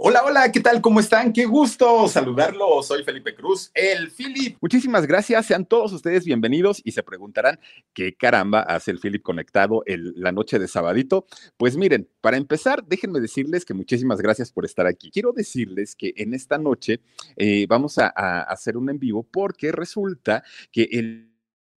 Hola, hola, ¿qué tal? ¿Cómo están? Qué gusto saludarlos. Soy Felipe Cruz, el Philip. Muchísimas gracias. Sean todos ustedes bienvenidos y se preguntarán qué caramba hace el Philip conectado el, la noche de sabadito. Pues miren, para empezar, déjenme decirles que muchísimas gracias por estar aquí. Quiero decirles que en esta noche eh, vamos a, hacer un en vivo porque resulta que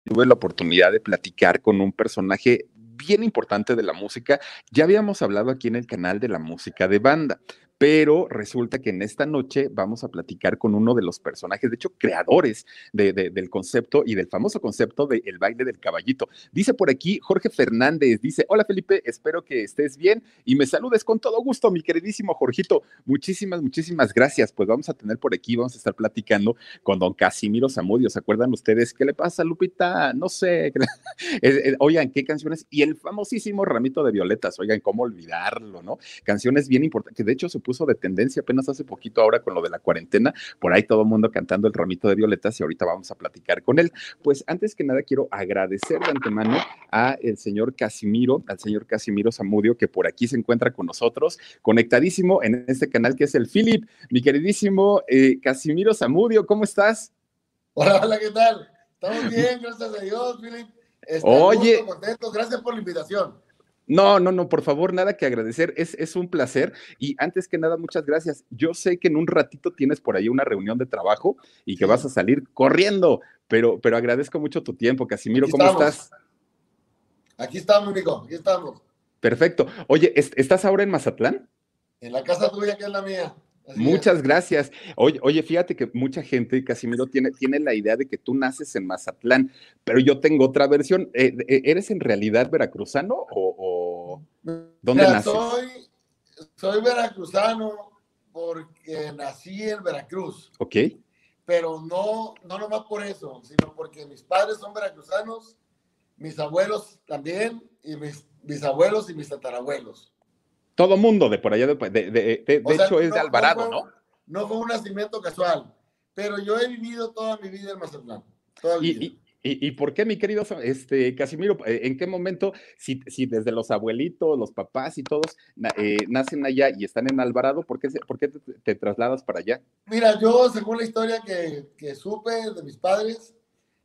tuve la oportunidad de platicar con un personaje bien importante de la música. Ya habíamos hablado aquí en el canal de la música de banda, pero resulta que en esta noche vamos a platicar con uno de los personajes, de hecho, creadores de, de, del concepto y del famoso concepto del el baile del caballito. Dice por aquí Jorge Fernández, dice, hola Felipe, espero que estés bien y me saludes con todo gusto, mi queridísimo Jorgito. Muchísimas, muchísimas gracias. Pues vamos a tener por aquí, vamos a estar platicando con don Casimiro Zamudio. ¿Se acuerdan ustedes qué le pasa, Lupita? No sé. Oigan, ¿qué canciones? Y el famosísimo Ramito de Violetas, oigan, ¿cómo olvidarlo, no? Canciones bien importantes, que de hecho se puso de tendencia apenas hace poquito ahora con lo de la cuarentena, por ahí todo el mundo cantando el ramito de violetas y ahorita vamos a platicar con él. Pues antes que nada quiero agradecer de antemano a el señor Casimiro, al señor Casimiro Zamudio, que por aquí se encuentra con nosotros, conectadísimo en este canal que es el Philip. Mi queridísimo eh, Casimiro Zamudio, ¿cómo estás? Hola, hola, ¿qué tal? Estamos bien, gracias a Dios, Philip. Oye, contentos. gracias por la invitación. No, no, no, por favor, nada que agradecer, es, es, un placer. Y antes que nada, muchas gracias. Yo sé que en un ratito tienes por ahí una reunión de trabajo y que vas a salir corriendo, pero, pero agradezco mucho tu tiempo, Casimiro, aquí ¿cómo estamos. estás? Aquí estamos, Nico, aquí estamos. Perfecto. Oye, ¿estás ahora en Mazatlán? En la casa tuya, que es la mía. Así Muchas es. gracias. Oye, oye, fíjate que mucha gente, Casimiro, tiene, tiene la idea de que tú naces en Mazatlán, pero yo tengo otra versión. Eh, ¿Eres en realidad veracruzano o, o dónde Mira, naces? Soy, soy veracruzano porque nací en Veracruz. Ok. Pero no, no nomás por eso, sino porque mis padres son veracruzanos, mis abuelos también, y mis bisabuelos y mis tatarabuelos. Todo mundo de por allá, de, de, de, de O sea, hecho es no- de Alvarado, no ¿no? fue, no fue un nacimiento casual, pero yo he vivido toda mi vida en Mazatlán. Toda mi ¿Y, vida. y, y, y por qué, mi querido este, Casimiro? eh, ¿En qué momento, si, si desde los abuelitos, los papás y todos eh, nacen allá y están en Alvarado, ¿por qué, por qué te, te trasladas para allá? Mira, yo, según la historia que, que supe de mis padres,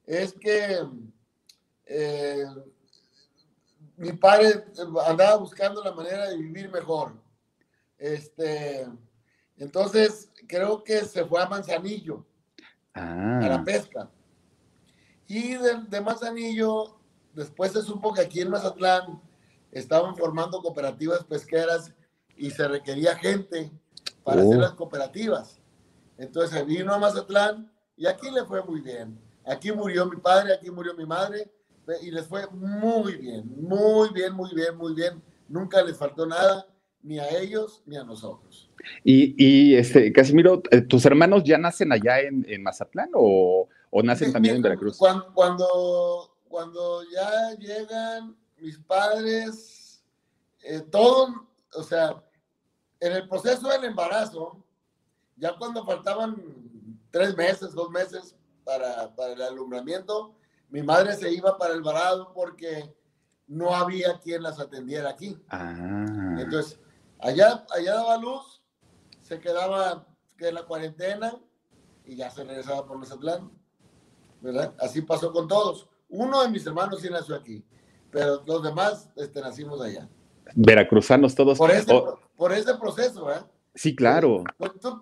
es que eh, mi padre andaba buscando la manera de vivir mejor. Este, entonces, creo que se fue a Manzanillo, a la Ah, pesca. Y de, de Manzanillo, después se supo que aquí en Mazatlán estaban formando cooperativas pesqueras y se requería gente para Oh. hacer las cooperativas. Entonces se vino a Mazatlán y aquí le fue muy bien. Aquí murió mi padre, aquí murió mi madre y les fue muy bien, muy bien, muy bien, muy bien. Nunca les faltó nada, ni a ellos ni a nosotros. y, y este, Casimiro, eh, ¿tus hermanos ya nacen allá en, en Mazatlán o, o nacen Mi- también mi- en Veracruz? Cuando, cuando, cuando ya llegan mis padres, eh, todo, o sea, en el proceso del embarazo, ya cuando faltaban tres meses, dos meses para, para el alumbramiento, mi madre se iba para el varado porque no había quien las atendiera aquí. Ah, Entonces, allá, allá daba luz, se quedaba que en la cuarentena y ya se regresaba por Mazatlán. ¿Verdad? Así pasó con todos. Uno de mis hermanos sí nació aquí, pero los demás este, nacimos allá. veracruzanos todos. Por ese, Oh, por ese proceso, ¿eh? Sí, claro. Pues tú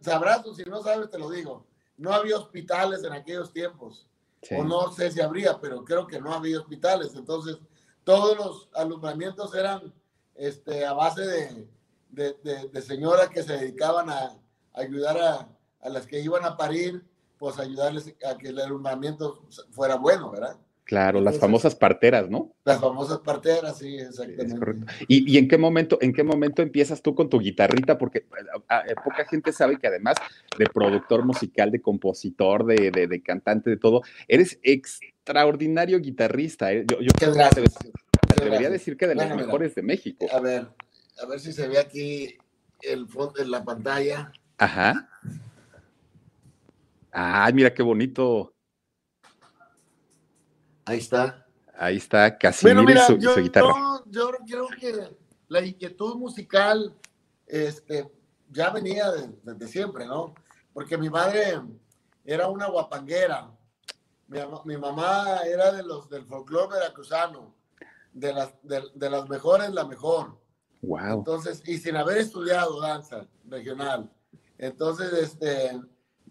sabrás, si no sabes, te lo digo. No había hospitales en aquellos tiempos. O no sé si habría, pero creo que no había hospitales. Entonces, todos los alumbramientos eran este, a base de, de, de, señoras que se dedicaban a, ayudar a, a, las que iban a parir, pues ayudarles a que el alumbramiento fuera bueno, ¿verdad? Claro, las famosas parteras, ¿no? Las famosas parteras, sí, exactamente. ¿Y, ¿Y, en qué momento, en qué momento empiezas tú con tu guitarrita? Porque poca gente sabe que además de productor musical, de compositor, de, de, cantante, de todo, eres extraordinario guitarrista. ¿eh? Yo, yo debería decir que de las mejores de México. A ver, a ver si se ve aquí el fondo en la pantalla. Ajá. Ay, mira qué bonito. Ahí está. Ahí está, casi bueno, mira, su, yo, guitarra. Yo, creo que la inquietud musical este, ya venía desde siempre, ¿no? Porque mi madre era una guapanguera. Mi, mamá era de los del folclore veracruzano, de las, de, las mejores, la mejor. Wow. Entonces, y sin haber estudiado danza regional. Entonces, este,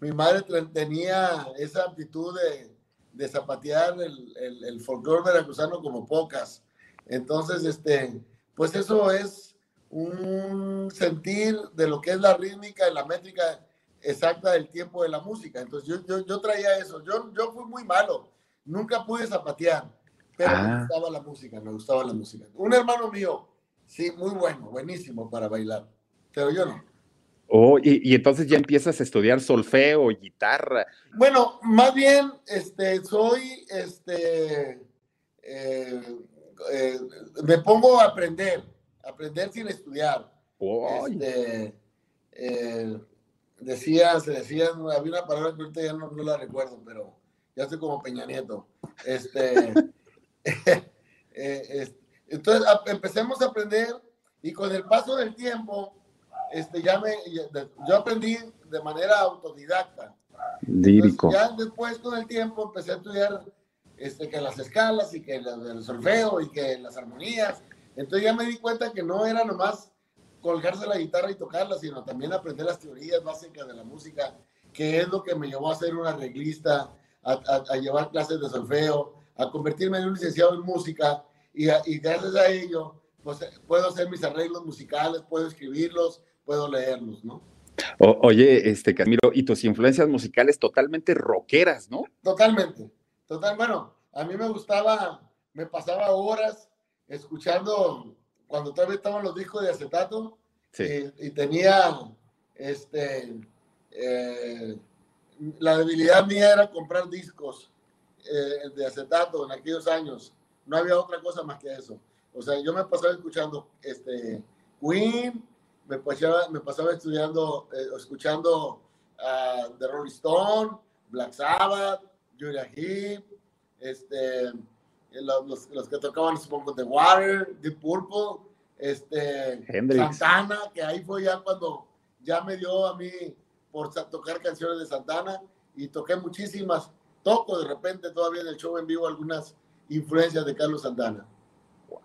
mi madre tenía esa aptitud de, de zapatear el, el, el folclore veracruzano como pocas. Entonces, este, pues eso es un sentir de lo que es la rítmica y la métrica exacta del tiempo de la música. Entonces yo, yo, yo traía eso. Yo, yo fui muy malo. Nunca pude zapatear, pero me ah. gustaba la música, me gustaba la música. Un hermano mío, sí, muy bueno, buenísimo para bailar, pero yo no. Oh, y, entonces ya empiezas a estudiar solfeo, guitarra. Bueno, más bien, este, soy, este, eh, eh, me pongo a aprender, aprender sin estudiar. Este, eh, decía, se decía, había una palabra que ahorita ya no, la recuerdo, pero ya estoy como Peña Nieto. Este, entonces, empecemos a aprender y con el paso del tiempo, este, ya me, yo aprendí de manera autodidacta. Lírico. ya después con el tiempo empecé a estudiar este, que las escalas y que el solfeo y que las armonías. Entonces ya me di cuenta que no era nomás colgarse la guitarra y tocarla, sino también aprender las teorías básicas de la música, que es lo que me llevó a ser un arreglista, a, a, llevar clases de solfeo, a convertirme en un licenciado en música y, y gracias a ello pues, puedo hacer mis arreglos musicales, puedo escribirlos, puedo leerlos, ¿no? oye, este Camilo, y tus influencias musicales totalmente rockeras, ¿no? Totalmente, total. Bueno, a mí me gustaba, me pasaba horas escuchando cuando todavía estaban los discos de acetato y, tenía, este, eh, la debilidad mía era comprar discos eh, de acetato en aquellos años. No había otra cosa más que eso. O sea, yo me pasaba escuchando este, Queen, me pasaba, me pasaba estudiando, eh, escuchando a The Rolling Stone, Black Sabbath, Julia Heep, este, los, los, que tocaban, supongo, The Water, The Purple, este, Santana, que ahí fue ya cuando ya me dio a mí por tocar canciones de Santana y toqué muchísimas. Toco de repente todavía en el show en vivo algunas influencias de Carlos Santana.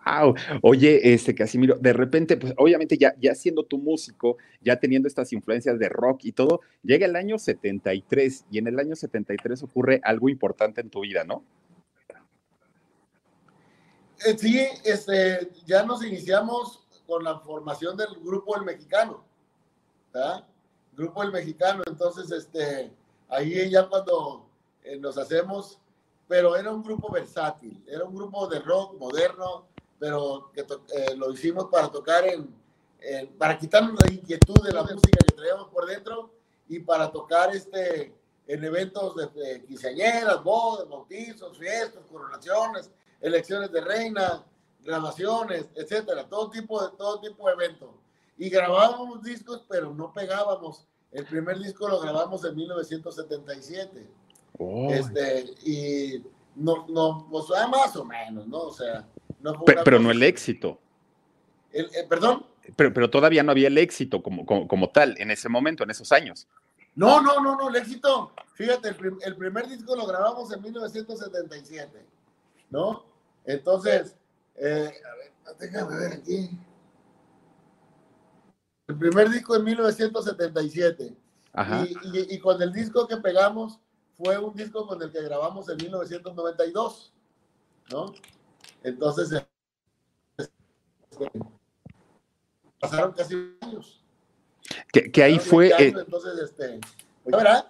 Wow. Oye, este Casimiro, de repente, pues obviamente ya, ya siendo tu músico, ya teniendo estas influencias de rock y todo, llega el año 73 y en el año 73 ocurre algo importante en tu vida, ¿no? Eh, sí, este, ya nos iniciamos con la formación del grupo El Mexicano, ¿verdad? Grupo El Mexicano, entonces, este, ahí ya cuando eh, nos hacemos, pero era un grupo versátil, era un grupo de rock moderno, pero que eh, lo hicimos para tocar en, para quitarnos la inquietud de la música que traíamos por dentro y para tocar este, en eventos de, quinceañeras, bodas, bautizos, fiestas, coronaciones, elecciones de reina, grabaciones, etcétera, todo tipo de, todo tipo de eventos. Y grabábamos discos, pero no pegábamos. El primer disco lo grabamos en 1977. Este, y no, no, pues ah, más o menos, ¿no? O sea, pero, no el éxito. El, eh, ¿Perdón? Pero, pero todavía no había el éxito como, como, tal en ese momento, en esos años. No, no, no, no, el éxito, fíjate, el, primer disco lo grabamos en 1977, ¿no? Entonces, eh, a ver, déjame ver aquí. El primer disco en 1977. Y, y, con el disco que pegamos fue un disco con el que grabamos en 1992, ¿no? Entonces, este, pasaron casi años. Que, ahí fue... Eh, entonces, este, pues, verás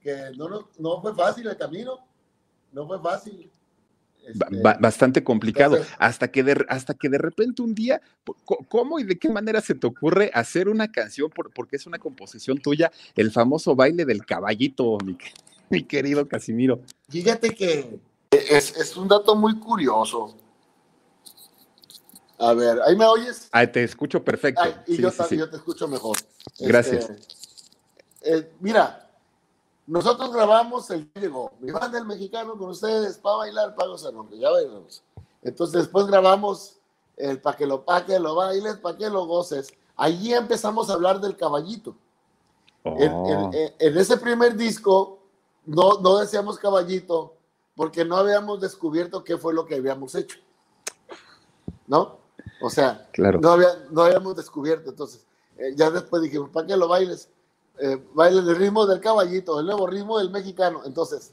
que no, no fue fácil el camino, no fue fácil. Este, bastante complicado. hasta, que de, hasta que de repente un día, ¿cómo y de qué manera se te ocurre hacer una canción? porque es una composición tuya, el famoso baile del caballito, mi, querido Casimiro. Fíjate que es, un dato muy curioso. A ver, ¿ahí me oyes? Ah, te escucho perfecto. y yo, yo, te escucho mejor. Gracias. Este, eh, mira, nosotros grabamos el llegó, mi banda el mexicano con ustedes para bailar Pago que ya bailamos. Entonces después grabamos el para que lo pa' que lo bailes, para que lo goces. Allí empezamos a hablar del caballito. En, oh. ese primer disco no, no decíamos caballito porque no habíamos descubierto qué fue lo que habíamos hecho. ¿No? O sea, claro. no, había, no habíamos descubierto. Entonces, eh, ya después dijimos, ¿para qué lo bailes? eh, baila el ritmo del caballito, el nuevo ritmo del mexicano. Entonces,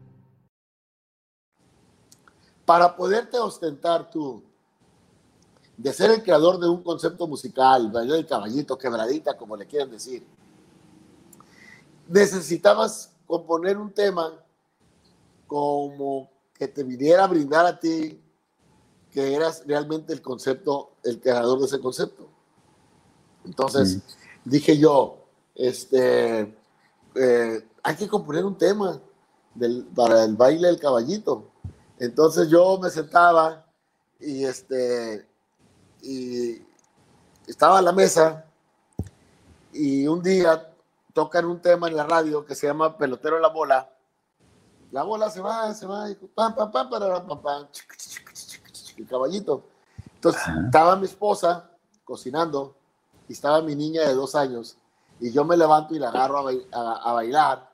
para poderte ostentar tú de ser el creador de un concepto musical, el caballito, quebradita, como le quieran decir, necesitabas componer un tema como que te viniera a brindar a ti que eras realmente el concepto, el creador de ese concepto. Entonces dije yo, este, eh, hay que componer un tema para el baile del caballito. Entonces yo me sentaba y este y estaba en la mesa y un día tocan un tema en la radio que se llama Pelotero la bola. La bola se va, se va, y pam, pam, pam, pam, pam, pam, el caballito. Entonces estaba mi esposa cocinando y estaba mi niña de dos años y yo me levanto y la agarro a, a, a bailar,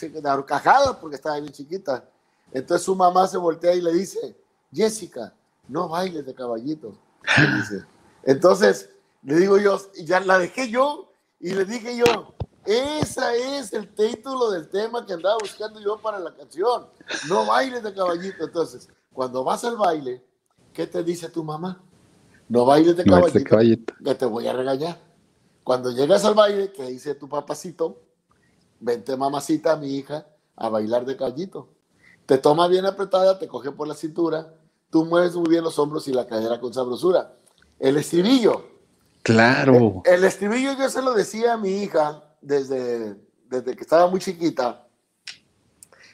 de horcajada porque estaba bien chiquita. Entonces su mamá se voltea y le dice, Jessica, no bailes de caballito. Entonces le digo yo, ya la dejé yo y le dije yo, ese es el título del tema que andaba buscando yo para la canción. No bailes de caballito. Entonces, cuando vas al baile, ¿qué te dice tu mamá? No bailes de caballito, caballito. que te voy a regañar. Cuando llegas al baile, ¿qué dice tu papacito? Vente mamacita, mi hija, a bailar de caballito te toma bien apretada, te coge por la cintura, tú mueves muy bien los hombros y la cadera con sabrosura. El estribillo. Claro. El, estribillo yo se lo decía a mi hija desde, desde que estaba muy chiquita.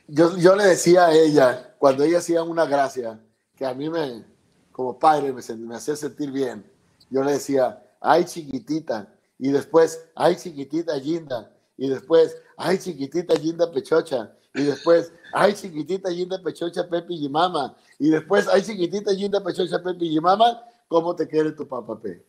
Yo, yo le decía a ella, cuando ella hacía una gracia, que a mí me, como padre, me, me hacía sentir bien, yo le decía, ay chiquitita, y después, ay chiquitita Ginda, y después, ay chiquitita Ginda Pechocha, y después, ay chiquitita Ginda Pechocha Pepe y Mama, y después, ay chiquitita Ginda Pechocha Pepe y Mama, ¿cómo te quiere tu papá Pepe?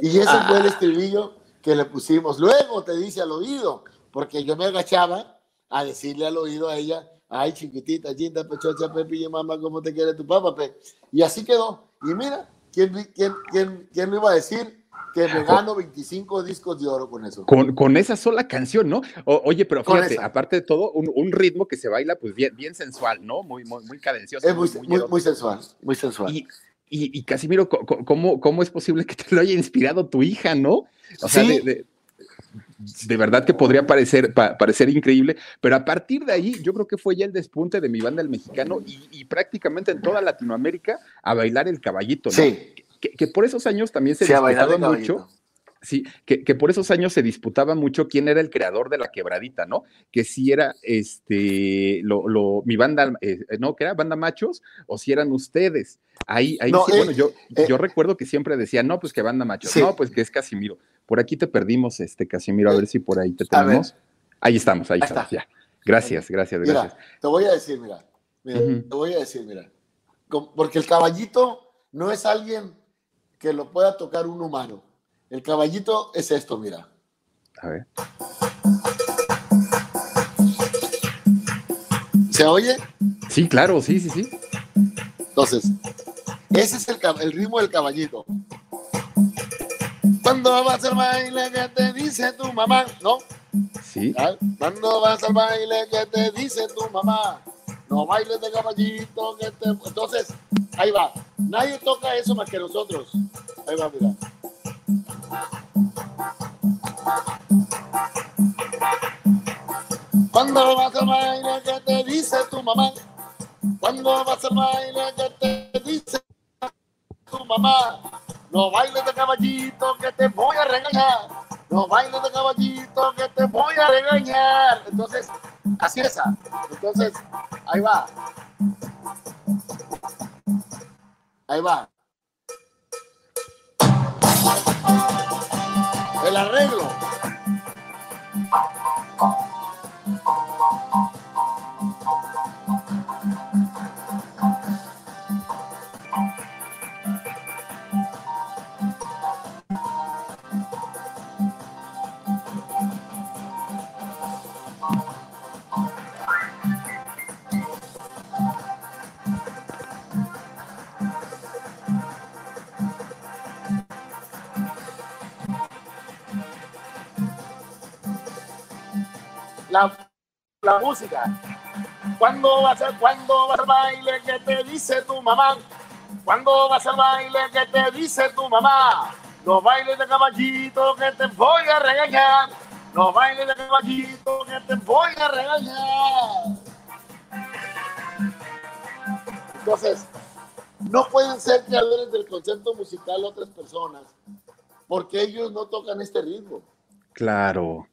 Y ese fue el ah. estribillo que le pusimos. Luego te dice al oído, porque yo me agachaba a decirle al oído a ella, ay chiquitita Ginda Pechocha Pepe y Mama, ¿cómo te quiere tu papá Pepe? Y así quedó. Y mira, ¿quién, quién, quién, quién me iba a decir? Que me gano 25 discos de oro con eso. Con, esa sola canción, ¿no? oye, pero fíjate, aparte de todo, un, ritmo que se baila pues bien, bien sensual, ¿no? Muy, muy, muy cadencioso. Es muy, muy, sensual, muy sensual. Y, y, Casimiro, ¿cómo, ¿cómo, es posible que te lo haya inspirado tu hija, no? O sea, de, verdad que podría parecer, parecer increíble, pero a partir de ahí yo creo que fue ya el despunte de mi banda el mexicano y, prácticamente en toda Latinoamérica a bailar el caballito, ¿no? Sí que, por esos años también se sí, mucho. Sí, que, que, por esos años se disputaba mucho quién era el creador de la quebradita, ¿no? Que si era este, lo, lo, mi banda, eh, ¿no? Que era banda machos o si eran ustedes. Ahí, ahí No, sí, eh, bueno, yo, eh. yo recuerdo que siempre decía, no, pues que banda machos, Sí. no, pues que es Casimiro. Por aquí te perdimos, este Casimiro, a ver si por ahí te tenemos. Ahí estamos, ahí Ahí estamos, está. ya. Gracias, gracias, Mira, gracias. te voy a decir, mira, mira, te voy a decir, mira, porque el caballito no es alguien que lo pueda tocar un humano. El caballito es esto, mira. A ver. ¿Se oye? Sí, claro, sí, sí, sí. Entonces, ese es el, ritmo del caballito. Cuando vas al baile que te dice tu mamá, ¿no? Sí. ¿Ya? Cuando vas al baile que te dice tu mamá, no bailes de caballito que te... Entonces, ahí va. Nadie toca eso más que nosotros. Ahí va, mira. Cuando vas al baile que te dice tu mamá, cuando vas al baile que te dice tu mamá, no bailes de caballito que te voy a regañar, no bailes de caballito que te voy a regañar. Entonces, así es. Entonces, ahí va. Ahí va. El arreglo. La música. ¿Cuándo vas, a, ¿Cuándo vas al baile que te dice tu mamá? ¿Cuándo vas al baile que te dice tu mamá? No bailes de caballito que te voy a regañar. No bailes de caballito que te voy a regañar. Entonces, no pueden ser creadores del concepto musical otras personas porque ellos no tocan este ritmo. Claro.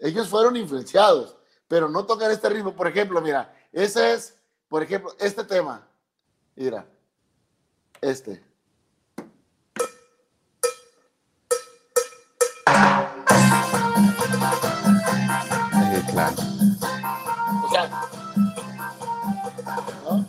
Ellos fueron influenciados, pero no tocan este ritmo. Por ejemplo, mira, ese es, por ejemplo, este tema. Mira, este. Claro. O sea, ¿no?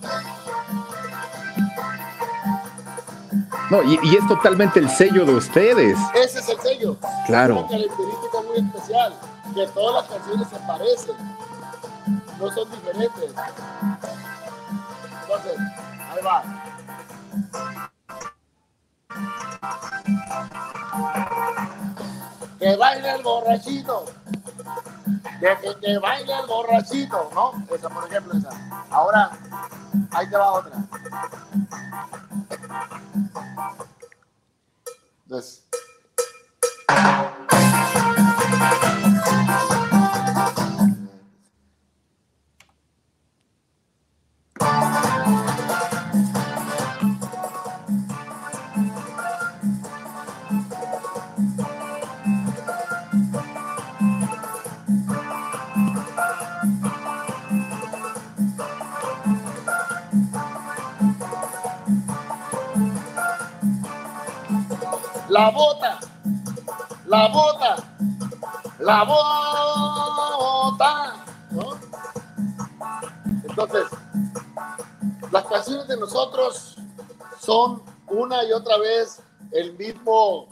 No, y, y es totalmente el sello de ustedes. ese es el sello. Claro. Una característica muy especial, que todas las canciones se parecen, no son diferentes. Entonces, ahí va. Que baile el borrachito. Que, que, que baile el borrachito, ¿no? Esa, por ejemplo, esa. Ahora, ahí te va otra. Entonces, la bota, la bota, la bota, ¿no? Entonces, las canciones de nosotros son una y otra vez el mismo,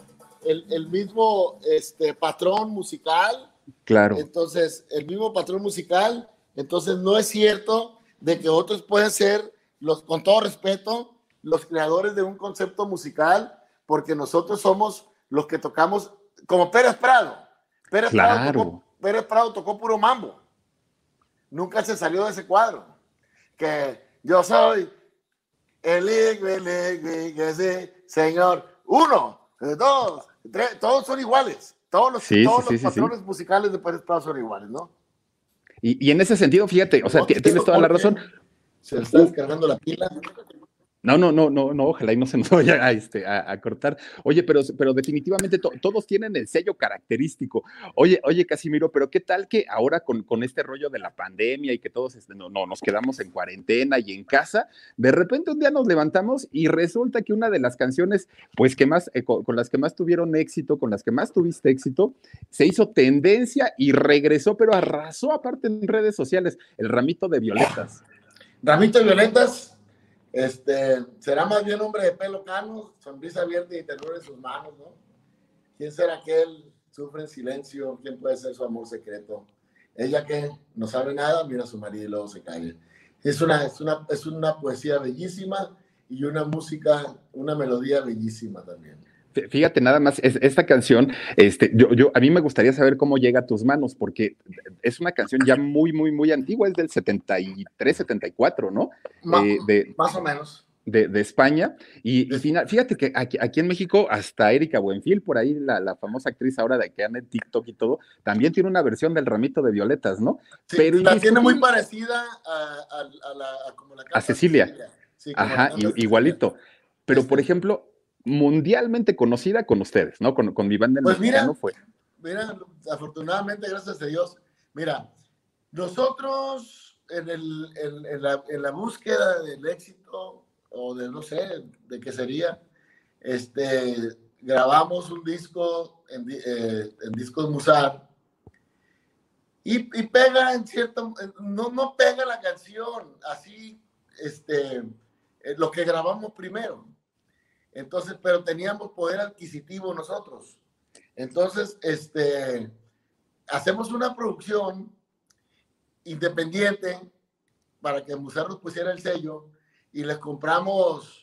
el, el mismo este, patrón musical, Claro. entonces, el mismo patrón musical, entonces no es cierto de que otros pueden ser, los, con todo respeto, los creadores de un concepto musical, porque nosotros somos los que tocamos, como Pérez Prado. Pérez, Prado, Claro. tocó, Pérez Prado tocó puro mambo. Nunca se salió de ese cuadro. Que yo soy el igwe, el igwe, que sí, señor. Uno, dos, tres, todos son iguales. Todos los, Sí, todos sí, los sí, sí, sí. patrones musicales de Pérez Prado son iguales, ¿no? Y, y en ese sentido, fíjate, o sea, No, tienes toda la razón. Se le está descargando la pila. No, no, no, no, no, ojalá y no se nos vaya a, este, a, cortar. Oye, pero, pero definitivamente todos tienen el sello característico. Oye, oye, Casimiro, pero ¿qué tal que ahora con, con este rollo de la pandemia y que todos este, no, no, nos quedamos en cuarentena y en casa, de repente un día nos levantamos y resulta que una de las canciones, pues que más, eh, con, las que más tuvieron éxito, con las que más tuviste éxito, se hizo tendencia y regresó, pero arrasó aparte en redes sociales, el ramito de violetas. Ramito de violetas este, será más bien hombre de pelo cano, sonrisa abierta y ternura en sus manos, ¿no? ¿Quién será aquel? Sufre en silencio. ¿Quién puede ser su amor secreto? Ella que no sabe nada, mira a su marido y luego se cae. Es una, es una, es una poesía bellísima y una música, una melodía bellísima también. Fíjate, nada más, esta canción, este, yo, yo, a mí me gustaría saber cómo llega a tus manos, porque es una canción ya muy, muy, muy antigua, es del 73, 74, ¿no? Eh, de, más o menos. De, de España. Y, fíjate que aquí, aquí, en México, hasta Erika Buenfil, por ahí, la, la, famosa actriz ahora de que anda en TikTok y todo, también tiene una versión del ramito de violetas, ¿no? Pero la tiene muy parecida a, a, la, como la a Cecilia. Ajá, igualito. Pero, por este ejemplo, mundialmente conocida con ustedes, ¿no? Con, con mi banda pues mira, fue. Mira, afortunadamente, gracias a Dios. Mira, nosotros en, el, en, la, en, la, búsqueda del éxito, o de no sé, de qué sería, este, grabamos un disco en, eh, discos Musar. Y, y, pega en cierto, no, no pega la canción, así, este, eh, lo que grabamos primero. Entonces, pero teníamos poder adquisitivo nosotros. Entonces, este, hacemos una producción independiente para que Musar nos pusiera el sello y les compramos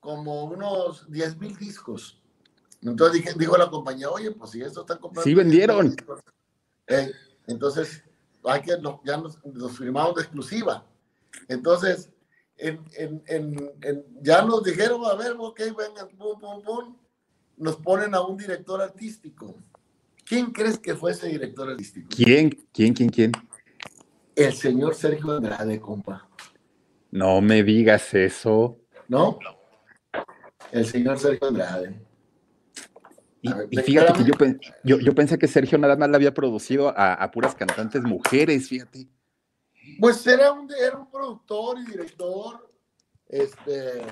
como unos 10 mil discos. Entonces dije, dijo la compañía, oye, pues si esto está comprando. Sí, vendieron. Eh, entonces, hay que, ya nos, firmamos de exclusiva. Entonces, en, en, en, ya nos dijeron, a ver, ok, vengan, pum, pum, pum. Nos ponen a un director artístico. ¿Quién crees que fue ese director artístico? ¿Quién? ¿Quién, quién, quién? El señor Sergio Andrade, compa. No me digas eso. ¿No? El señor Sergio Andrade. Y, fíjate que yo, yo, pensé que Sergio nada más le había producido a, puras cantantes mujeres, fíjate. Pues era un, era un productor y director, este,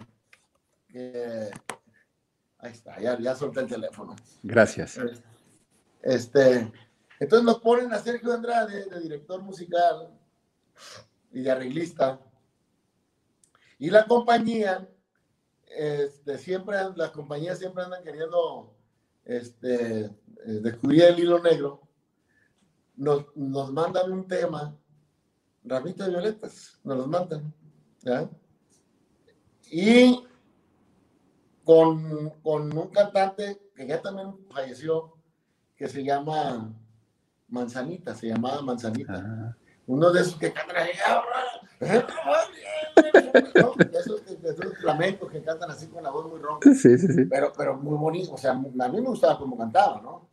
ahí está, ya, ya solté el teléfono. Gracias. Este, entonces nos ponen a Sergio Andrade de director musical y de arreglista. Y la compañía este, siempre, las compañías siempre andan queriendo este, eh, descubrir el hilo negro. Nos, nos mandan un tema, Ramito de Violetas, nos los mandan. Y con, con, un cantante que ya también falleció, que se llama Manzanita, se llamaba Manzanita. Uno de esos que cantan esos, esos, flamencos que cantan así con la voz muy ronca. Sí, sí, sí. Pero, pero muy bonito. O sea, a mí me gustaba como cantaba, ¿no?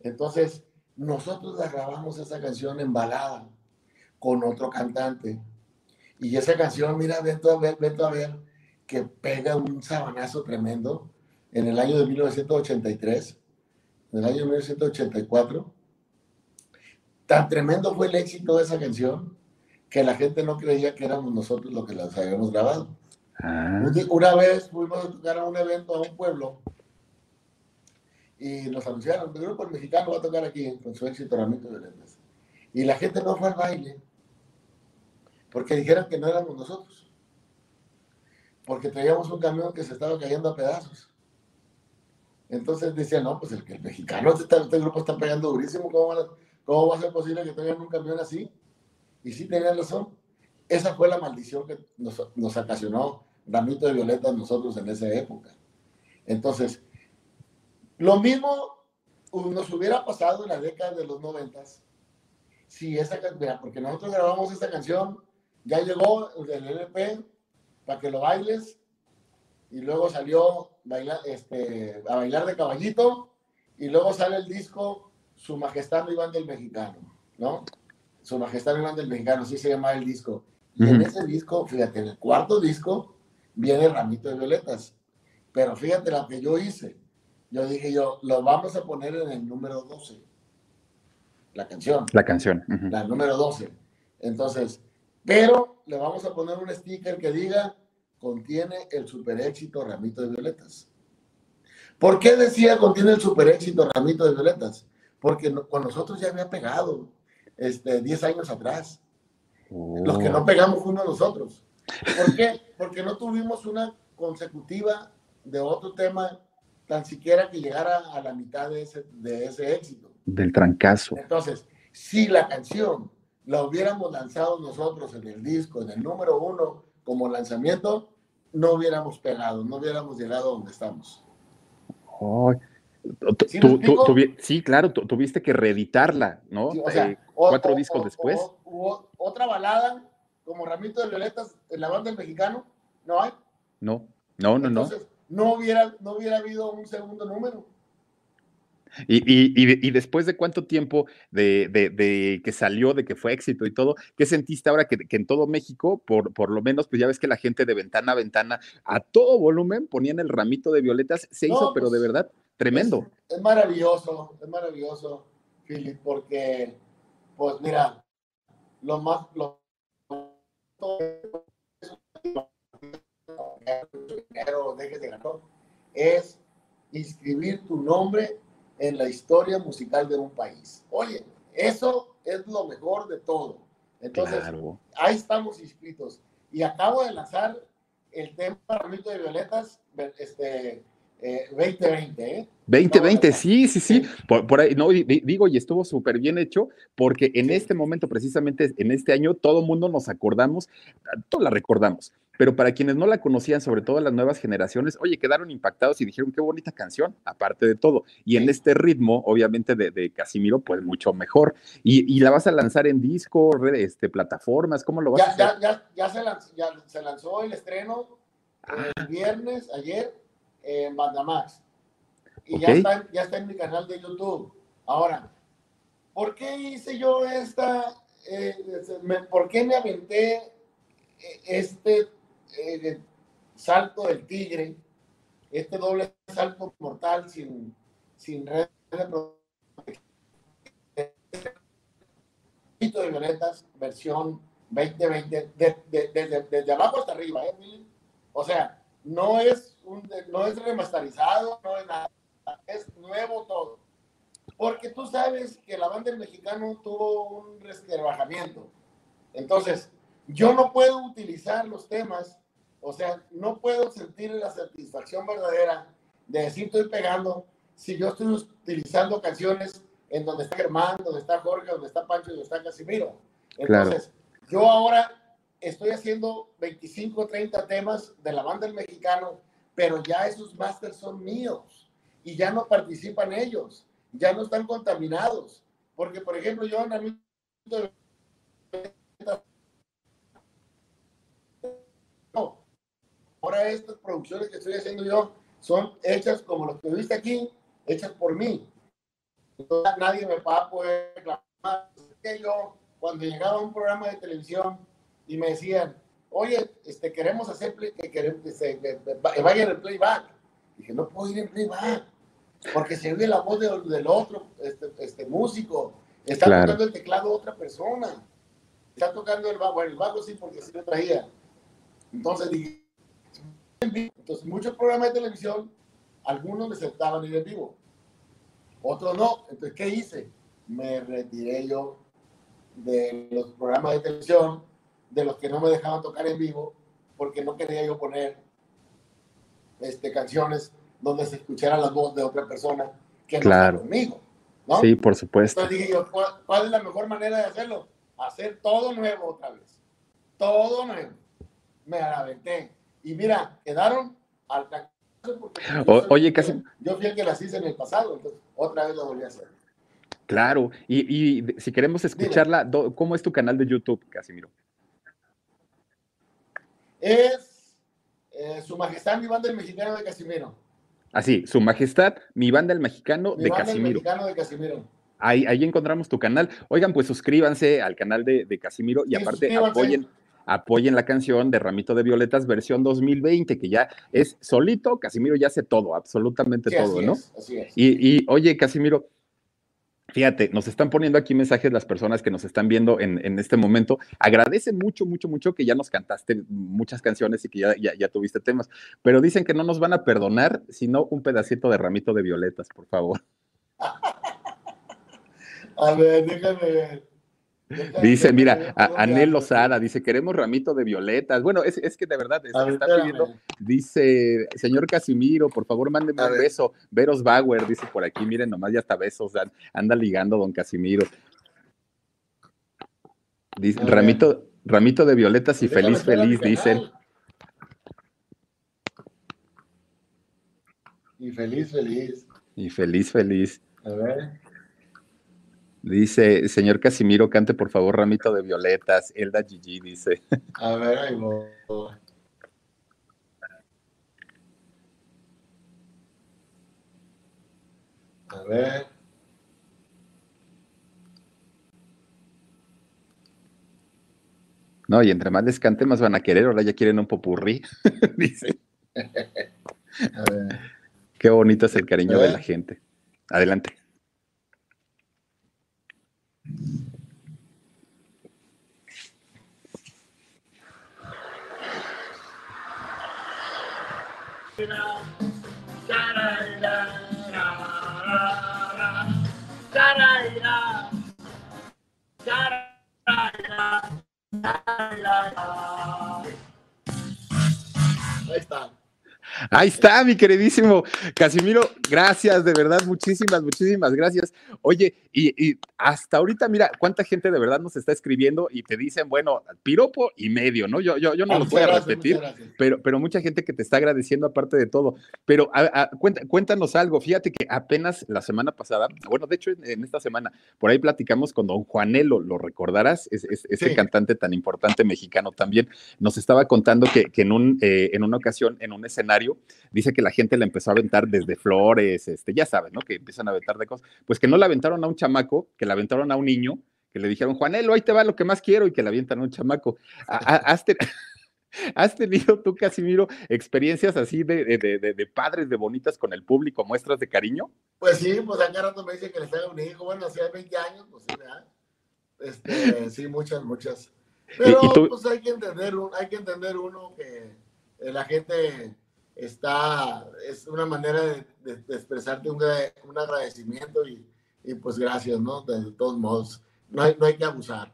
Entonces, nosotros grabamos esa canción en balada con otro cantante. Y esa canción, mira, vete a ver, vete a ver, que pega un sabanazo tremendo en el año de 1983, en el año de 1984. Tan tremendo fue el éxito de esa canción que la gente no creía que éramos nosotros los que las habíamos grabado. Ah. Una vez fuimos a tocar a un evento a un pueblo y nos anunciaron, el grupo mexicano va a tocar aquí con su éxito Violetas. Y la gente no fue al baile porque dijeron que no éramos nosotros. Porque traíamos un camión que se estaba cayendo a pedazos. Entonces decían, no, pues el, el mexicano, este, este, grupo está pegando durísimo, ¿cómo, ¿cómo va a ser posible que traigan un camión así? Y sí tenían razón. esa fue la maldición que nos, nos ocasionó Ramito de Violeta nosotros en esa época. Entonces, lo mismo nos hubiera pasado en la década de los noventas si esa canción, porque nosotros grabamos esta canción, ya llegó del LP para que lo bailes y luego salió este, a bailar de caballito y luego sale el disco Su Majestad Iván del Mexicano, ¿no? Su Majestad Iván del Mexicano, así se llama el disco. Y en ese disco, fíjate, en el cuarto disco viene Ramito de Violetas. Pero fíjate lo que yo hice. Yo dije yo, lo vamos a poner en el número 12. La canción. La canción. La número 12. Entonces, pero le vamos a poner un sticker que diga, contiene el super éxito Ramito de Violetas. ¿Por qué decía contiene el super éxito Ramito de Violetas? Porque con nosotros ya había pegado este, 10 años atrás. Los que no oh. pegamos uno a nosotros. ¿Por qué? Porque no tuvimos una consecutiva de otro tema tan siquiera que llegara a la mitad de ese, de ese éxito. Del trancazo. Entonces, si la canción la hubiéramos lanzado nosotros en el disco, en el número uno, como lanzamiento, no hubiéramos pegado, no hubiéramos llegado a donde estamos. ¿Sí, claro, tuviste que reeditarla, ¿no? Eh, cuatro discos después. hubo otra balada como Ramito de Violetas en la banda del mexicano, ¿no hay? No, no, no, Entonces, no. hubiera, no hubiera habido un segundo número. Y, y, y, después de cuánto tiempo de, de, que salió, de que fue éxito y todo, ¿qué sentiste ahora que, que, en todo México, por, por lo menos, pues ya ves que la gente de ventana a ventana, a todo volumen, ponían el ramito de violetas, se hizo, pero de pues, verdad, tremendo. Es, maravilloso, es maravilloso, Philip, porque, pues mira, lo más, lo es inscribir tu nombre en la historia musical de un país. Oye, eso es lo mejor de todo. Entonces, ahí estamos inscritos. Y acabo de lanzar el tema Ramito de Violetas, este, 2020, ¿eh? 2020, ¿eh? sí, sí, sí. Por, ahí, no, digo, y estuvo súper bien hecho, porque en este momento, precisamente en este año, todo el mundo nos acordamos, todos la recordamos, pero para quienes no la conocían, sobre todo las nuevas generaciones, oye, quedaron impactados y dijeron qué bonita canción, aparte de todo. Y en este ritmo, obviamente, de, Casimiro, pues mucho mejor. Y, la vas a lanzar en disco, este, plataformas, ¿cómo lo vas ya, a hacer? Ya, ya, ya, se lanzó, ya se lanzó el estreno el ah. viernes, ayer en Bandamax. Y ya, está, ya está en mi canal de YouTube. Ahora, ¿por qué hice yo esta? Eh, ¿Por qué me aventé eh, este eh, salto del tigre? Este doble salto mortal sin, sin red de de violetas, versión 2020, desde, desde abajo hasta arriba, O sea, no es, un, no es remasterizado, no es nada, es nuevo todo. Porque tú sabes que la banda del mexicano tuvo un rebajamiento. Entonces, yo no puedo utilizar los temas, o sea, no puedo sentir la satisfacción verdadera de decir estoy pegando si yo estoy utilizando canciones en donde está Germán, donde está Jorge, donde está Pancho, donde está Casimiro. Entonces, yo ahora estoy haciendo 25, 30 temas de la banda del mexicano, pero ya esos masters son míos y ya no participan ellos, ya no están contaminados. Porque, por ejemplo, yo en no, ahora estas producciones que estoy haciendo yo son hechas como las que viste aquí, hechas por mí. nadie me va a poder reclamar. Yo, cuando llegaba a un programa de televisión, y me decían, oye, este, queremos hacer que, queremos, que, vaya en el playback. Dije, no puedo ir en playback, porque se oye la voz del otro este, este, músico, está tocando el teclado otra persona, está tocando el bajo, bueno, el bajo sí, porque sí lo traía. Entonces dije, entonces muchos programas de televisión, algunos me aceptaban ir en vivo, otros no. Entonces, ¿qué hice? Me retiré yo de los programas de televisión de los que no me dejaban tocar en vivo porque no quería yo poner este, canciones donde se escuchara la voz de otra persona que no conmigo. ¿no? Sí, por supuesto. Entonces dije yo, ¿cuál, es la mejor manera de hacerlo? Hacer todo nuevo otra vez. todo nuevo. Me aventé. Y mira, quedaron al oye, casi. Yo fui el que las hice en el pasado, entonces otra vez lo volví a hacer. Claro, y, si queremos escucharla, ¿cómo es tu canal de YouTube, Casimiro? Es eh, Su Majestad, mi banda el mexicano de Casimiro. Así, Su Majestad, mi banda el mexicano, de, Casimiro. mexicano de Casimiro. Ahí, ahí encontramos tu canal. Oigan, pues suscríbanse al canal de, Casimiro y aparte apoyen, apoyen la canción de Ramito de Violetas versión 2020, que ya es solito, Casimiro ya hace todo, absolutamente todo, ¿no? así es. Y, y oye, Casimiro, Fíjate, nos están poniendo aquí mensajes las personas que nos están viendo en, este momento. Agradecen mucho, mucho, mucho que ya nos cantaste muchas canciones y que ya, ya, tuviste temas, pero dicen que no nos van a perdonar sino un pedacito de ramito de violetas, por favor. A ver, déjame ver. Dice, mira, Anel Lozada dice, queremos ramito de violetas. Bueno, es, que de verdad está pidiendo. Dice, señor Casimiro, por favor, mándeme un beso. Veros Bauer, dice por aquí, miren, nomás ya está besos, anda ligando don Casimiro. Dice, ramito, ramito de violetas y feliz, feliz, dicen. Y feliz, feliz. Y feliz, feliz. A ver. Dice, señor Casimiro, cante por favor Ramito de Violetas. Elda Gigi dice. A ver, ahí voy. A ver. No, y entre más les cante, más van a querer. Ahora ya quieren un popurrí, dice. A ver. Qué bonito es el cariño de la gente. Adelante. Ahí está. Ahí está, mi queridísimo Casimiro. Gracias, de verdad, muchísimas, muchísimas gracias. Oye, y, hasta ahorita, mira, cuánta gente de verdad nos está escribiendo y te dicen, bueno, piropo y medio, ¿no? Yo, yo, yo no lo voy a repetir, pero, pero mucha gente que te está agradeciendo aparte de todo. Pero cuéntanos algo, fíjate que apenas la semana pasada, bueno, de hecho en, esta semana, por ahí platicamos con don Juanelo, lo recordarás, es, ese cantante tan importante mexicano también, nos estaba contando que, en, un, eh, en una ocasión, en un escenario, dice que la gente le empezó a aventar desde flores, este, ya saben, ¿no? Que empiezan a aventar de cosas. Pues que no la aventaron a un chamaco, que la aventaron a un niño, que le dijeron, Juanelo, ahí te va lo que más quiero, y que la avientan a un chamaco. ¿Has, tenido tú, Casimiro, experiencias así de, de, padres, de bonitas con el público, muestras de cariño? Pues sí, pues acá rato me dicen que les haga un hijo, bueno, hacía 20 años, pues sí, ¿verdad? Este, sí, muchas, muchas. Pero pues hay que entender, hay que entender uno que la gente está, es una manera de, expresarte un, un agradecimiento y, y, pues gracias, ¿no? De, todos modos, no hay, no hay que abusar.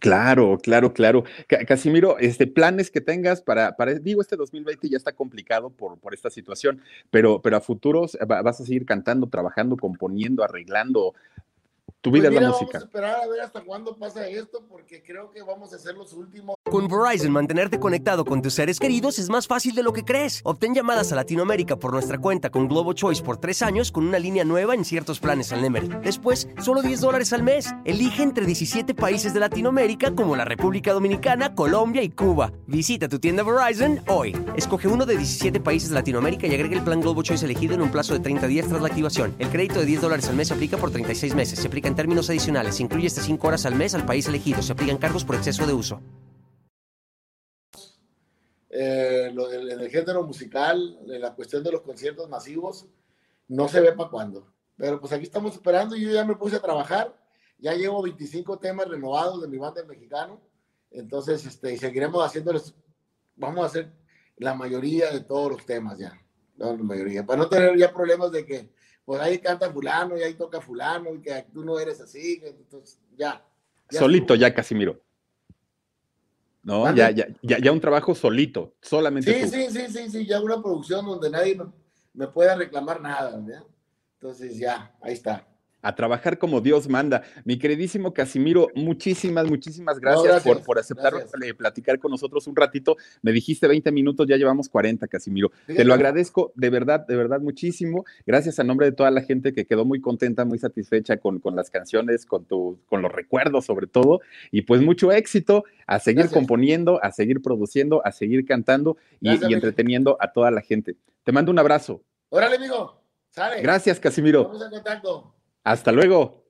Claro, claro, claro. Casimiro, este, planes que tengas para, para, digo, este 2020 ya está complicado por, por esta situación, pero, pero a futuros vas a seguir cantando, trabajando, componiendo, arreglando, tu vida pues es la música. Vamos a esperar a ver hasta cuándo pasa esto, porque creo que vamos a ser los últimos. Con Verizon, mantenerte conectado con tus seres queridos es más fácil de lo que crees. Obtén llamadas a Latinoamérica por nuestra cuenta con Globo Choice por tres años con una línea nueva en ciertos planes al Nemery. Después, solo 10 dólares al mes. Elige entre 17 países de Latinoamérica como la República Dominicana, Colombia y Cuba. Visita tu tienda Verizon hoy. Escoge uno de 17 países de Latinoamérica y agrega el plan Globo Choice elegido en un plazo de 30 días tras la activación. El crédito de 10 dólares al mes se aplica por 36 meses. Se aplica en términos adicionales. Se incluye hasta 5 horas al mes al país elegido. Se aplican cargos por exceso de uso. Eh, el género musical, en la cuestión de los conciertos masivos, no se ve para cuándo. Pero pues aquí estamos esperando. Yo ya me puse a trabajar. Ya llevo 25 temas renovados de mi banda mexicano. Entonces, este, y seguiremos haciéndoles. Vamos a hacer la mayoría de todos los temas ya. la mayoría. Para no tener ya problemas de que pues ahí canta fulano y ahí toca fulano y que tú no eres así, entonces ya. Solito ya, Casimiro. No, ya, ya, ya, un trabajo solito, solamente sí, Sí, sí, sí, sí, ya una producción donde nadie me, pueda reclamar nada, ¿verdad? Entonces ya, ahí está. A trabajar como Dios manda. Mi queridísimo Casimiro, muchísimas, muchísimas gracias, por, aceptar eh, platicar con nosotros un ratito. Me dijiste 20 minutos, ya llevamos 40, Casimiro. Te lo agradezco de verdad, de verdad muchísimo. Gracias a nombre de toda la gente que quedó muy contenta, muy satisfecha con, con las canciones, con, tu, con los recuerdos sobre todo. Y pues mucho éxito a seguir componiendo, a seguir produciendo, a seguir cantando y, y entreteniendo a toda la gente. Te mando un abrazo. Órale, amigo. Sale. Gracias, Casimiro. Vamos en contacto. Hasta luego.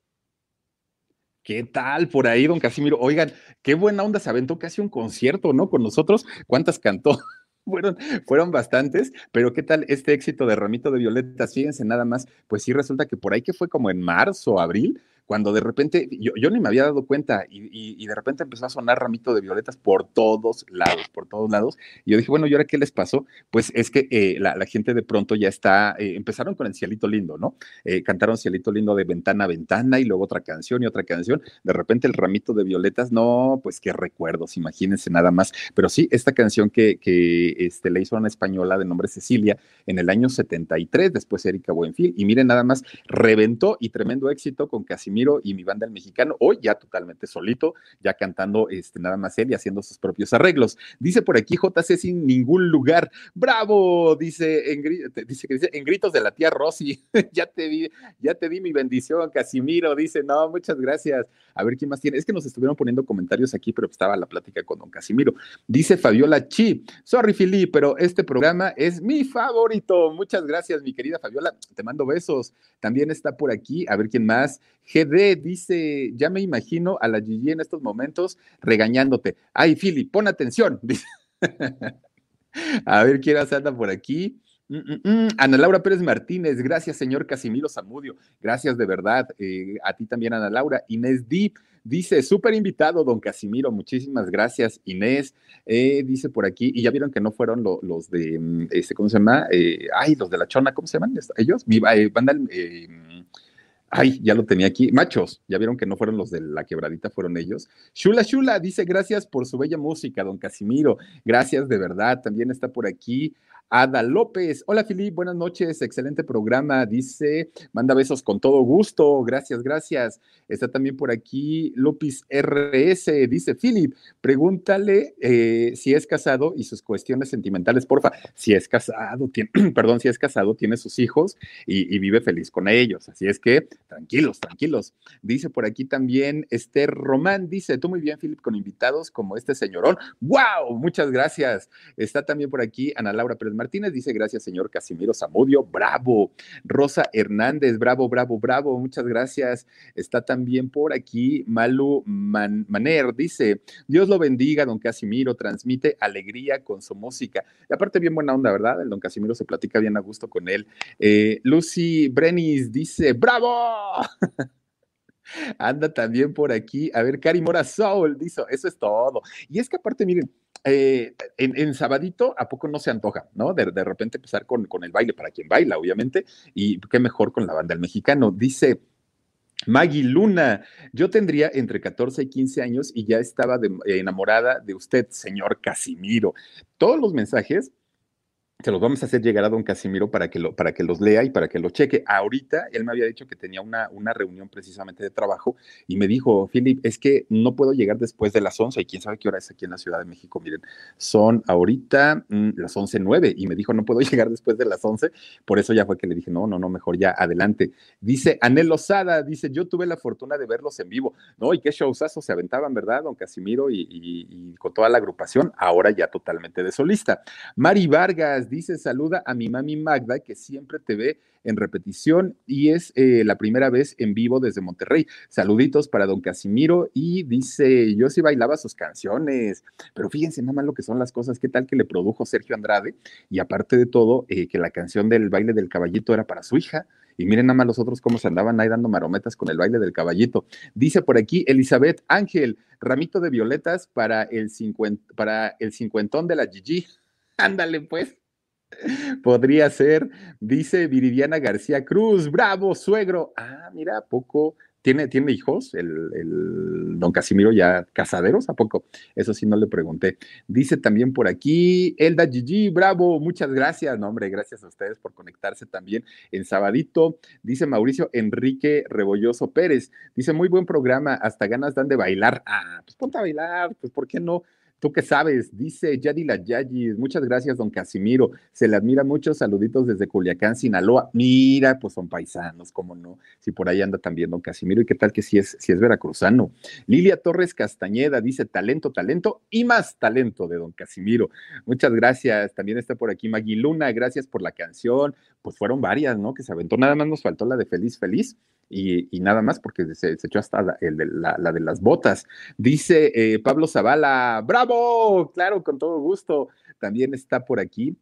¿Qué tal por ahí, don Casimiro? Oigan, qué buena onda, se aventó casi un concierto, ¿no? Con nosotros. ¿Cuántas cantó? fueron, fueron bastantes, pero ¿qué tal este éxito de Ramito de Violetas? Fíjense nada más, pues sí resulta que por ahí que fue como en marzo, abril, cuando de repente, yo, yo ni me había dado cuenta y, de repente empezó a sonar ramito de violetas por todos lados, por todos lados. Y yo dije, bueno, ¿y ahora qué les pasó? Pues es que eh, la, gente de pronto ya está, eh, empezaron con el Cielito Lindo, ¿no? Eh, cantaron Cielito Lindo de ventana a ventana y luego otra canción y otra canción. De repente el ramito de violetas, no, pues qué recuerdos, imagínense nada más. Pero sí, esta canción que, que este, le hizo una española de nombre Cecilia en el año 73, después Erika Buenfil, y miren nada más, reventó y tremendo éxito con Casimiro y mi banda El Mexicano, hoy ya totalmente solito, ya cantando este, nada más él y haciendo sus propios arreglos. Dice por aquí JC sin ningún lugar. ¡Bravo! Dice en, dice, dice, en gritos de la tía Rosy. ya te di, ya te di mi bendición, Casimiro. Dice, no, muchas gracias. A ver quién más tiene. Es que nos estuvieron poniendo comentarios aquí, pero estaba la plática con don Casimiro. Dice Fabiola Chi. Sorry, Fili, pero este programa es mi favorito. Muchas gracias, mi querida Fabiola. Te mando besos. También está por aquí, a ver quién más. GD dice, ya me imagino a la Gigi en estos momentos regañándote. Ay, Fili, pon atención. a ver quién más anda por aquí. Mm, mm, mm. Ana Laura Pérez Martínez, gracias, señor Casimiro Zamudio. Gracias de verdad. Eh, a ti también, Ana Laura. Inés Di dice, súper invitado, don Casimiro. Muchísimas gracias, Inés. Eh, dice por aquí, y ya vieron que no fueron los de, este, ¿cómo se llama? Eh, ay, los de la chona, ¿cómo se llaman ellos? Mi banda, Ay, ya lo tenía aquí. Machos, ya vieron que no fueron los de la quebradita, fueron ellos. Shula Shula dice gracias por su bella música, don Casimiro. Gracias de verdad. También está por aquí Ada López. Hola, Filip, buenas noches. Excelente programa. Dice, manda besos con todo gusto. Gracias, gracias. Está también por aquí López RS. Dice, Filip, pregúntale eh, si es casado y sus cuestiones sentimentales, porfa. Si es casado, tiene, perdón, si es casado, tiene sus hijos y, vive feliz con ellos. Así es que, tranquilos, tranquilos. Dice por aquí también Esther Román. Dice, tú muy bien, Filip, con invitados como este señorón. ¡Wow! Muchas gracias. Está también por aquí Ana Laura Pérez Martínez dice, gracias, señor Casimiro Zamudio, bravo. Rosa Hernández, bravo, bravo, bravo, muchas gracias. Está también por aquí Malu Maner, dice, Dios lo bendiga, don Casimiro, transmite alegría con su música. Y aparte, bien buena onda, ¿verdad? El don Casimiro se platica bien a gusto con él. Eh, Lucy Brenis dice, bravo. Anda también por aquí. A ver, Cari Mora Soul, dice, eso es todo. Y es que aparte, miren, eh, en, sabadito, ¿a poco no se antoja, no? De, repente empezar con, con, el baile para quien baila, obviamente, y qué mejor con la banda del mexicano. Dice Maggie Luna, yo tendría entre 14 y 15 años y ya estaba enamorada de usted, señor Casimiro. Todos los mensajes se los vamos a hacer llegar a don Casimiro para que, lo, para que los lea y para que lo cheque. Ahorita él me había dicho que tenía una, una reunión precisamente de trabajo y me dijo, Philip, es que no puedo llegar después de las 11 y quién sabe qué hora es aquí en la Ciudad de México. Miren, son ahorita mm, las 11.09 y me dijo, no puedo llegar después de las 11. Por eso ya fue que le dije, no, no, no, mejor ya adelante. Dice Anel Lozada, dice, yo tuve la fortuna de verlos en vivo. No, y qué showzazo se aventaban, ¿verdad? Don Casimiro y, y con toda la agrupación, ahora ya totalmente de solista. Mari Vargas, dice, saluda a mi mami Magda, que siempre te ve en repetición y es eh, la primera vez en vivo desde Monterrey. Saluditos para don Casimiro y dice, yo sí bailaba sus canciones, pero fíjense nada más lo que son las cosas, qué tal que le produjo Sergio Andrade y aparte de todo, eh, que la canción del baile del caballito era para su hija. Y miren nada más los otros cómo se andaban ahí dando marometas con el baile del caballito. Dice por aquí Elizabeth Ángel, ramito de violetas para el, para el cincuentón de la Gigi. Ándale pues. Podría ser, dice Viridiana García Cruz, bravo, suegro. Ah, mira, poco ¿Tiene, ¿Tiene hijos el, don Casimiro ya casaderos? ¿A poco? Eso sí no le pregunté. Dice también por aquí, Elda Gigi, bravo, muchas gracias. No, hombre, gracias a ustedes por conectarse también en Sabadito. Dice Mauricio Enrique Rebolloso Pérez. Dice, muy buen programa, hasta ganas dan de bailar. Ah, pues ponte a bailar, pues ¿por qué no? ¿Tú qué sabes? Dice Yadila Yayis. Muchas gracias, don Casimiro. Se le admira mucho. Saluditos desde Culiacán, Sinaloa. Mira, pues son paisanos, cómo no. Si por ahí anda también don Casimiro. ¿Y qué tal que si es, si es veracruzano? Lilia Torres Castañeda dice talento, talento y más talento de don Casimiro. Muchas gracias. También está por aquí Magui Luna. Gracias por la canción. Pues fueron varias, ¿no? Que se aventó. Nada más nos faltó la de Feliz, Feliz y, nada más porque se, echó hasta la, de, la, de las botas. Dice eh, Pablo Zavala, bravo, claro, con todo gusto. También está por aquí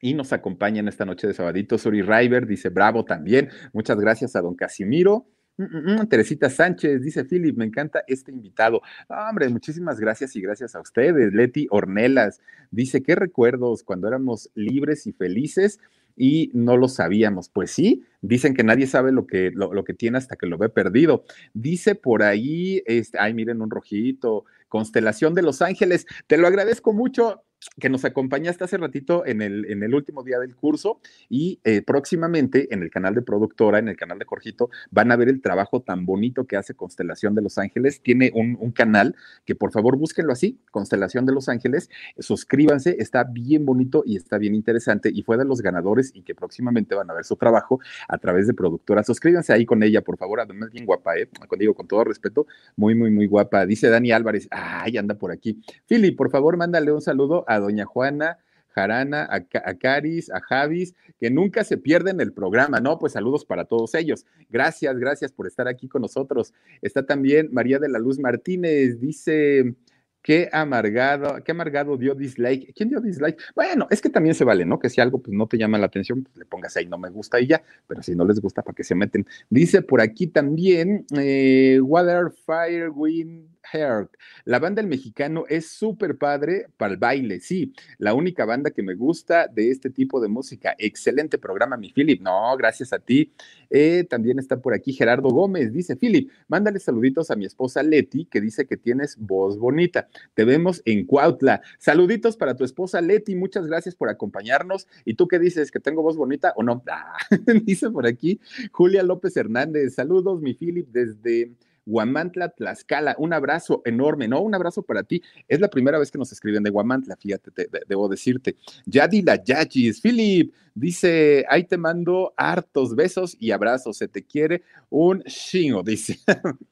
y nos acompaña en esta noche de sabadito. Suri River dice bravo también. Muchas gracias a don Casimiro. Mm, mm, mm, Teresita Sánchez dice Philip, me encanta este invitado. hombre, muchísimas gracias y gracias a ustedes. Leti Ornelas dice, qué recuerdos cuando éramos libres y felices y no lo sabíamos. Pues sí, dicen que nadie sabe lo que, lo, que tiene hasta que lo ve perdido. Dice por ahí, este, ay, miren un rojito, constelación de Los Ángeles. Te lo agradezco mucho que nos acompañaste hace ratito en el, en el último día del curso y eh, próximamente en el canal de productora, en el canal de Jorgito, van a ver el trabajo tan bonito que hace Constelación de Los Ángeles. Tiene un, canal que por favor búsquenlo así, Constelación de Los Ángeles, suscríbanse, está bien bonito y está bien interesante y fue de los ganadores y que próximamente van a ver su trabajo a través de productora. Suscríbanse ahí con ella, por favor, además bien guapa, ¿eh? digo con todo respeto, muy, muy, muy guapa. Dice Dani Álvarez, ay, anda por aquí. Fili, por favor, mándale un saludo a doña Juana, Jarana, a, Caris, a Javis, que nunca se pierden el programa, ¿no? Pues saludos para todos ellos. Gracias, gracias por estar aquí con nosotros. Está también María de la Luz Martínez, dice, qué amargado, qué amargado dio dislike. ¿Quién dio dislike? Bueno, es que también se vale, ¿no? Que si algo pues, no te llama la atención, pues, le pongas ahí, no me gusta y ya, pero si no les gusta, ¿para que se meten? Dice por aquí también, eh, Water, Fire, Wind, Heart. La banda El Mexicano es súper padre para el baile, sí. La única banda que me gusta de este tipo de música. Excelente programa, mi Philip. No, gracias a ti. Eh, también está por aquí Gerardo Gómez. Dice, Philip, mándale saluditos a mi esposa Leti, que dice que tienes voz bonita. Te vemos en Cuautla. Saluditos para tu esposa Leti. Muchas gracias por acompañarnos. ¿Y tú qué dices? ¿Que tengo voz bonita o no? Ah, dice por aquí Julia López Hernández. Saludos, mi Philip, desde Guamantla, Tlaxcala. Un abrazo enorme, ¿no? Un abrazo para ti. Es la primera vez que nos escriben de Guamantla, fíjate, debo decirte. Yadila Yachis, Philip, dice, ahí te mando hartos besos y abrazos, se te quiere un chingo, dice.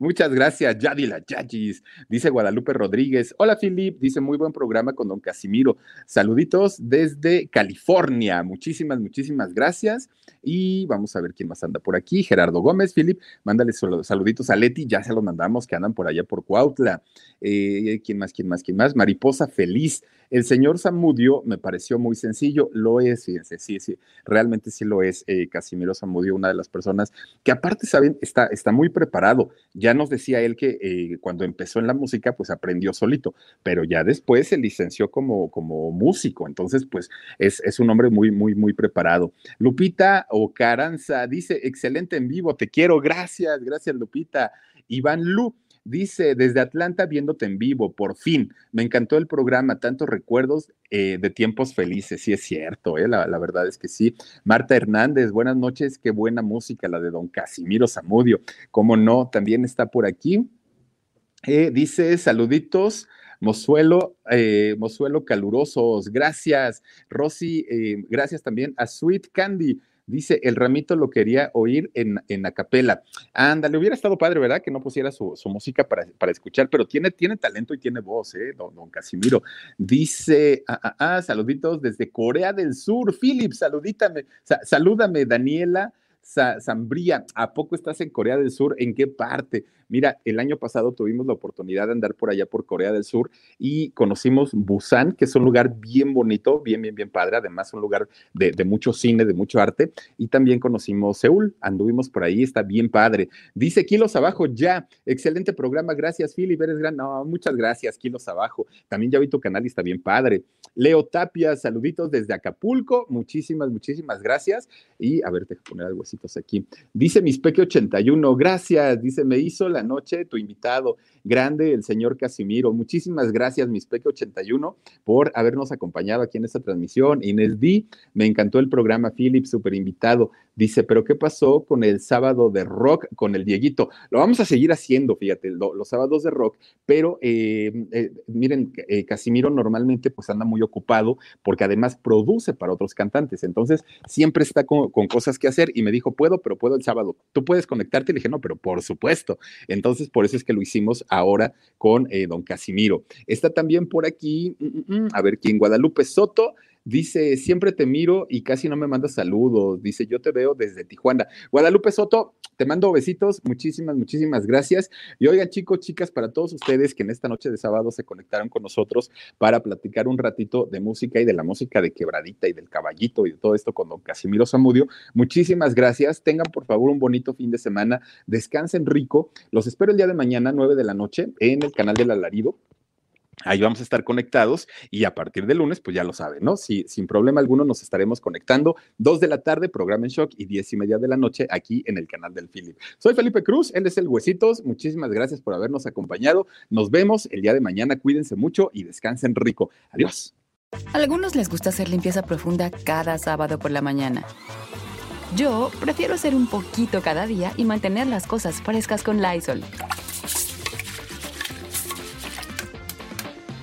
Muchas gracias, Yadila Yagis. Dice Guadalupe Rodríguez. Hola, Filip. Dice muy buen programa con don Casimiro. Saluditos desde California. Muchísimas, muchísimas gracias. Y vamos a ver quién más anda por aquí. Gerardo Gómez, Filip. Mándale saluditos a Leti. Ya se los mandamos que andan por allá por Cuautla. Eh, ¿Quién más? ¿Quién más? ¿Quién más? Mariposa Feliz. El señor Zamudio me pareció muy sencillo, lo es, fíjense, sí, sí, realmente sí lo es. Eh, Casimiro Zamudio, una de las personas que aparte, saben, está, está muy preparado. Ya nos decía él que eh, cuando empezó en la música, pues aprendió solito, pero ya después se licenció como, como músico, entonces, pues es, es un hombre muy, muy, muy preparado. Lupita Ocaranza dice, excelente en vivo, te quiero, gracias, gracias Lupita. Iván Lu, Dice, desde Atlanta viéndote en vivo, por fin. Me encantó el programa, tantos recuerdos eh, de tiempos felices. Sí, es cierto, eh, la, verdad es que sí. Marta Hernández, buenas noches, qué buena música la de don Casimiro Zamudio. Cómo no, también está por aquí. Eh, dice, saluditos. Mozuelo, Mozuelo calurosos, gracias. Rosy, gracias también a Sweet Candy. Dice, el ramito lo quería oír en, en acapela. Ándale, hubiera estado padre, ¿verdad? Que no pusiera su, música para, para, escuchar, pero tiene, tiene talento y tiene voz, ¿eh? Don, don Casimiro. Dice, ah, ah, ah, saluditos desde Corea del Sur. Philip, saludítame, salúdame, Daniela. Zambría, ¿a poco estás en Corea del Sur? ¿En qué parte? Mira, el año pasado tuvimos la oportunidad de andar por allá por Corea del Sur y conocimos Busan, que es un lugar bien bonito, bien, bien, bien padre, además un lugar de, mucho cine, de mucho arte, y también conocimos Seúl, anduvimos por ahí, está bien padre. Dice Kilos Abajo, ya, excelente programa, gracias Philip, eres gran, no, muchas gracias, Kilos Abajo, también ya vi tu canal y está bien padre. Leo Tapia, saluditos desde Acapulco, muchísimas, muchísimas gracias, y a ver, te poner algo así aquí. Dice Mispeque 81, gracias. Dice, me hizo la noche tu invitado. Grande el señor Casimiro. Muchísimas gracias, Mispeque 81, por habernos acompañado aquí en esta transmisión. Inés D, me encantó el programa, Philip, súper invitado. Dice, pero ¿qué pasó con el sábado de rock con el Dieguito? Lo vamos a seguir haciendo, fíjate, los sábados de rock, pero eh, eh, miren, eh, Casimiro normalmente pues anda muy ocupado porque además produce para otros cantantes, entonces siempre está con, cosas que hacer y me dijo, puedo, pero puedo el sábado. ¿Tú puedes conectarte? Y le dije, no, pero por supuesto. Entonces, por eso es que lo hicimos ahora con don Casimiro. Está también por aquí, mm, mm, mm, a ver quién, Guadalupe Soto. Dice, siempre te miro y casi no me mandas saludos. Dice, yo te veo desde Tijuana. Guadalupe Soto, te mando besitos. Muchísimas, muchísimas gracias. Y oigan, chicos, chicas, para todos ustedes que en esta noche de sábado se conectaron con nosotros para platicar un ratito de música y de la música de Quebradita y del Caballito y de todo esto con don Casimiro Zamudio. Muchísimas gracias. Tengan por favor un bonito fin de semana. Descansen rico. Los espero el día de mañana, 9 de la noche, en el canal del Alarido Ahí vamos a estar conectados y a partir de lunes, pues ya lo saben, ¿no? Si, sin problema alguno nos estaremos conectando. Dos de la tarde, programa en shock y diez y media de la noche aquí en el canal del Philip. Soy Felipe Cruz, él es el Huesitos. Muchísimas gracias por habernos acompañado. Nos vemos el día de mañana. Cuídense mucho y descansen rico. Adiós. A algunos les gusta hacer limpieza profunda cada sábado por la mañana. Yo prefiero hacer un poquito cada día y mantener las cosas frescas con Lysol.